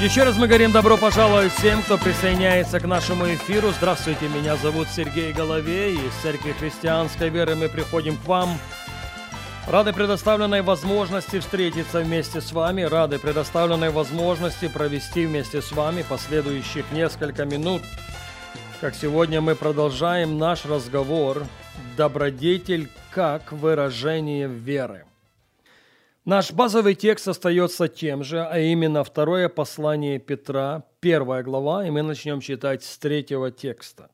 Еще раз мы говорим добро пожаловать всем, кто присоединяется к нашему эфиру. Здравствуйте, меня зовут Сергей Головей. Из Церкви Христианской Веры мы приходим к вам. Рады предоставленной возможности встретиться вместе с вами, рады предоставленной возможности провести вместе с вами последующих несколько минут. Как сегодня мы продолжаем наш разговор «Добродетель как выражение веры». Наш базовый текст остается тем же, а именно второе послание Петра, первая глава, и мы начнем читать с третьего текста.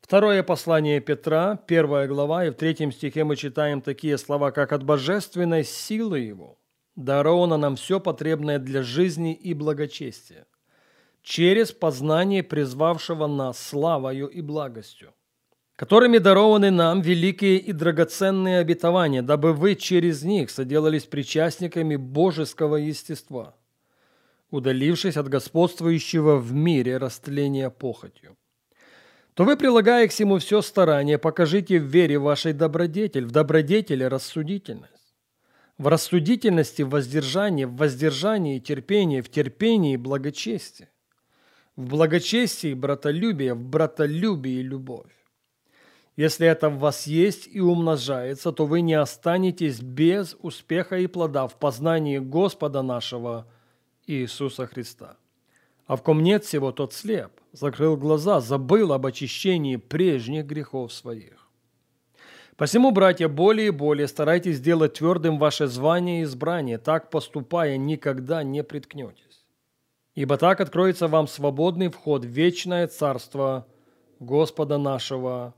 Второе послание Петра, первая глава, и в третьем стихе мы читаем такие слова, как «от божественной силы Его даровано нам все потребное для жизни и благочестия, через познание призвавшего нас славою и благостью, которыми дарованы нам великие и драгоценные обетования, дабы вы через них соделались причастниками божеского естества, удалившись от господствующего в мире растления похотью. То вы, прилагая к всему все старание, покажите в вере вашей добродетель, в добродетели рассудительность, в рассудительности воздержание, в воздержании терпение, в терпении благочестие, в благочестии братолюбие, в братолюбии любовь. Если это в вас есть и умножается, то вы не останетесь без успеха и плода в познании Господа нашего Иисуса Христа. А в ком нет всего, тот слеп, закрыл глаза, забыл об очищении прежних грехов своих. Посему, братья, более и более старайтесь сделать твердым ваше звание и избрание, так поступая никогда не приткнетесь. Ибо так откроется вам свободный вход в вечное царство Господа нашего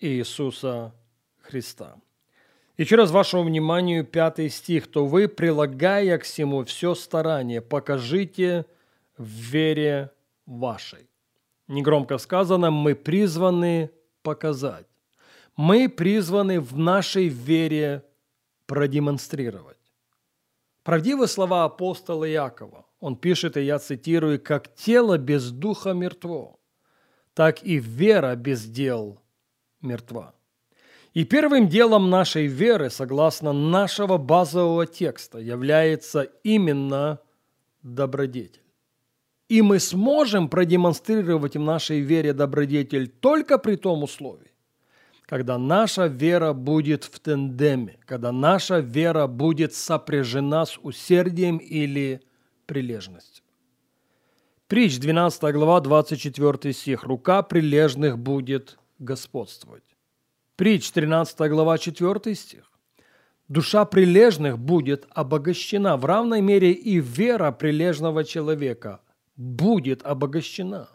Иисуса Христа. Еще раз вашему вниманию пятый стих. «То вы, прилагая к всему все старание, покажите в вере вашей». Негромко сказано, мы призваны показать. Мы призваны в нашей вере продемонстрировать. Правдивы слова апостола Якова. Он пишет, и я цитирую, «Как тело без духа мертво, так и вера без дел мертва. И первым делом нашей веры, согласно нашего базового текста, является именно добродетель. И мы сможем продемонстрировать в нашей вере добродетель только при том условии, когда наша вера будет в тендеме, когда наша вера будет сопряжена с усердием или прилежностью. Притч, 12 глава, 24 стих. «Рука прилежных будет господствовать. Притч, 13 глава, 4 стих. Душа прилежных будет обогащена. В равной мере и вера прилежного человека будет обогащена.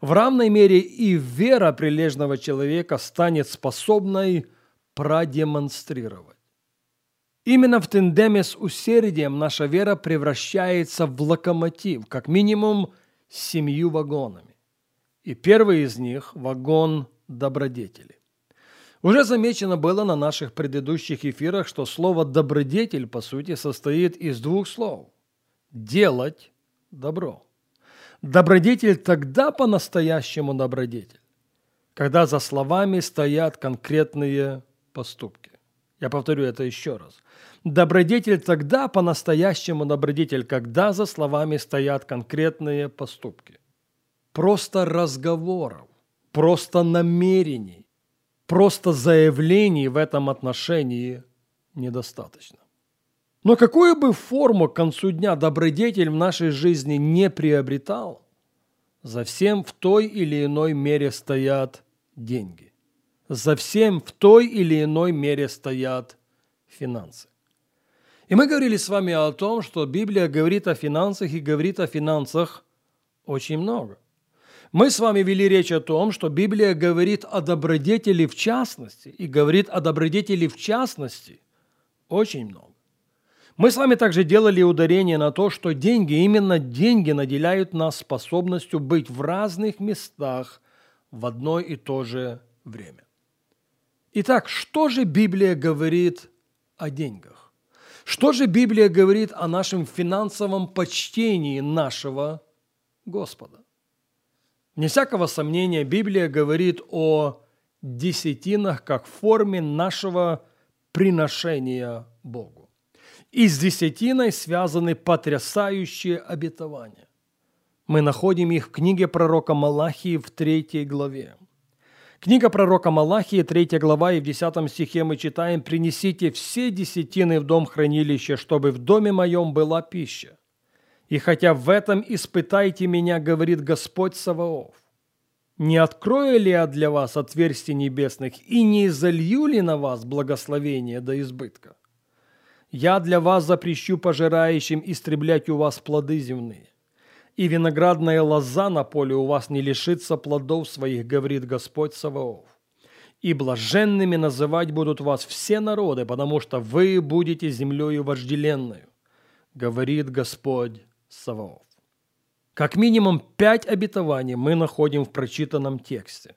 В равной мере и вера прилежного человека станет способной продемонстрировать. Именно в тендеме с усердием наша вера превращается в локомотив, как минимум семью вагонами. И первый из них – вагон добродетели. Уже замечено было на наших предыдущих эфирах, что слово «добродетель» по сути состоит из двух слов – «делать добро». Добродетель тогда по-настоящему добродетель, когда за словами стоят конкретные поступки. Я повторю это еще раз. Добродетель тогда по-настоящему добродетель, когда за словами стоят конкретные поступки. Просто разговоров просто намерений, просто заявлений в этом отношении недостаточно. Но какую бы форму к концу дня добродетель в нашей жизни не приобретал, за всем в той или иной мере стоят деньги. За всем в той или иной мере стоят финансы. И мы говорили с вами о том, что Библия говорит о финансах и говорит о финансах очень много. Мы с вами вели речь о том, что Библия говорит о добродетели в частности, и говорит о добродетели в частности очень много. Мы с вами также делали ударение на то, что деньги, именно деньги наделяют нас способностью быть в разных местах в одно и то же время. Итак, что же Библия говорит о деньгах? Что же Библия говорит о нашем финансовом почтении нашего Господа? Не всякого сомнения, Библия говорит о десятинах как форме нашего приношения Богу. И с десятиной связаны потрясающие обетования. Мы находим их в книге пророка Малахии в третьей главе. Книга пророка Малахии, 3 глава, и в 10 стихе мы читаем «Принесите все десятины в дом хранилища, чтобы в доме моем была пища. И хотя в этом испытайте меня, говорит Господь Саваоф, не открою ли я для вас отверстий небесных и не изолью ли на вас благословение до избытка? Я для вас запрещу пожирающим истреблять у вас плоды земные и виноградная лоза на поле у вас не лишится плодов своих, говорит Господь Саваоф. И блаженными называть будут вас все народы, потому что вы будете землею вожделенную, говорит Господь Саваоф. Как минимум пять обетований мы находим в прочитанном тексте.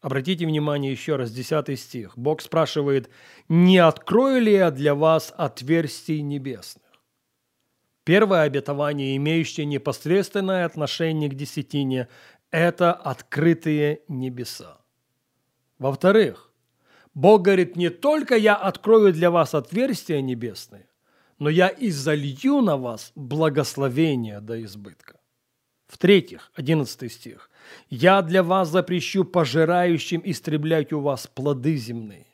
Обратите внимание еще раз, 10 стих. Бог спрашивает, «Не открою ли я для вас отверстий небесных?» Первое обетование, имеющее непосредственное отношение к десятине, это открытые небеса. Во-вторых, Бог говорит, не только я открою для вас отверстия небесные, но я и залью на вас благословение до избытка. В-третьих, 11 стих, «Я для вас запрещу пожирающим истреблять у вас плоды земные».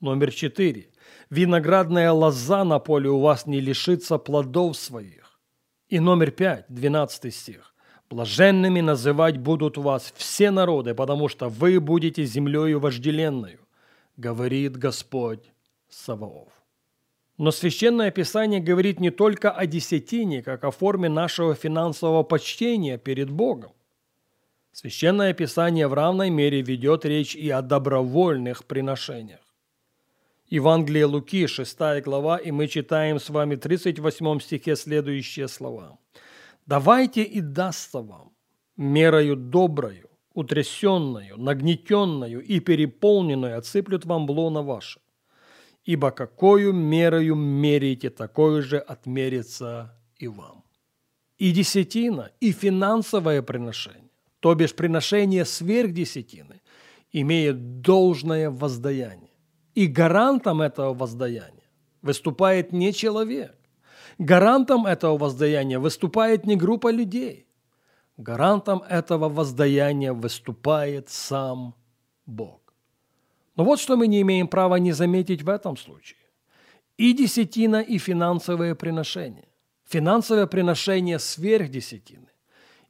Номер четыре, виноградная лоза на поле у вас не лишится плодов своих. И номер пять, двенадцатый стих. Блаженными называть будут вас все народы, потому что вы будете землею вожделенную, говорит Господь Саваоф. Но Священное Писание говорит не только о десятине, как о форме нашего финансового почтения перед Богом. Священное Писание в равной мере ведет речь и о добровольных приношениях. Евангелие Луки, 6 глава, и мы читаем с вами в 38 стихе следующие слова. «Давайте и дастся вам мерою доброю, утрясенную, нагнетенную и переполненную отсыплют вам блона ваше. Ибо какую мерою меряете, такое же отмерится и вам». И десятина, и финансовое приношение, то бишь приношение сверх десятины, имеет должное воздаяние. И гарантом этого воздаяния выступает не человек. Гарантом этого воздаяния выступает не группа людей. Гарантом этого воздаяния выступает сам Бог. Но вот что мы не имеем права не заметить в этом случае. И десятина, и финансовые приношения. Финансовое приношение сверх десятины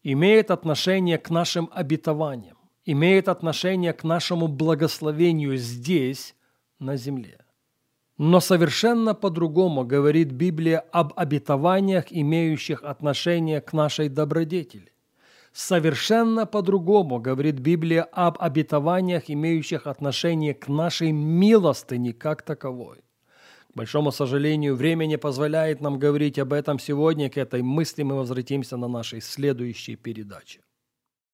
имеет отношение к нашим обетованиям, имеет отношение к нашему благословению здесь, на земле. Но совершенно по-другому говорит Библия об обетованиях, имеющих отношение к нашей добродетели. Совершенно по-другому говорит Библия об обетованиях, имеющих отношение к нашей милостыне как таковой. К большому сожалению, время не позволяет нам говорить об этом сегодня. К этой мысли мы возвратимся на нашей следующей передаче.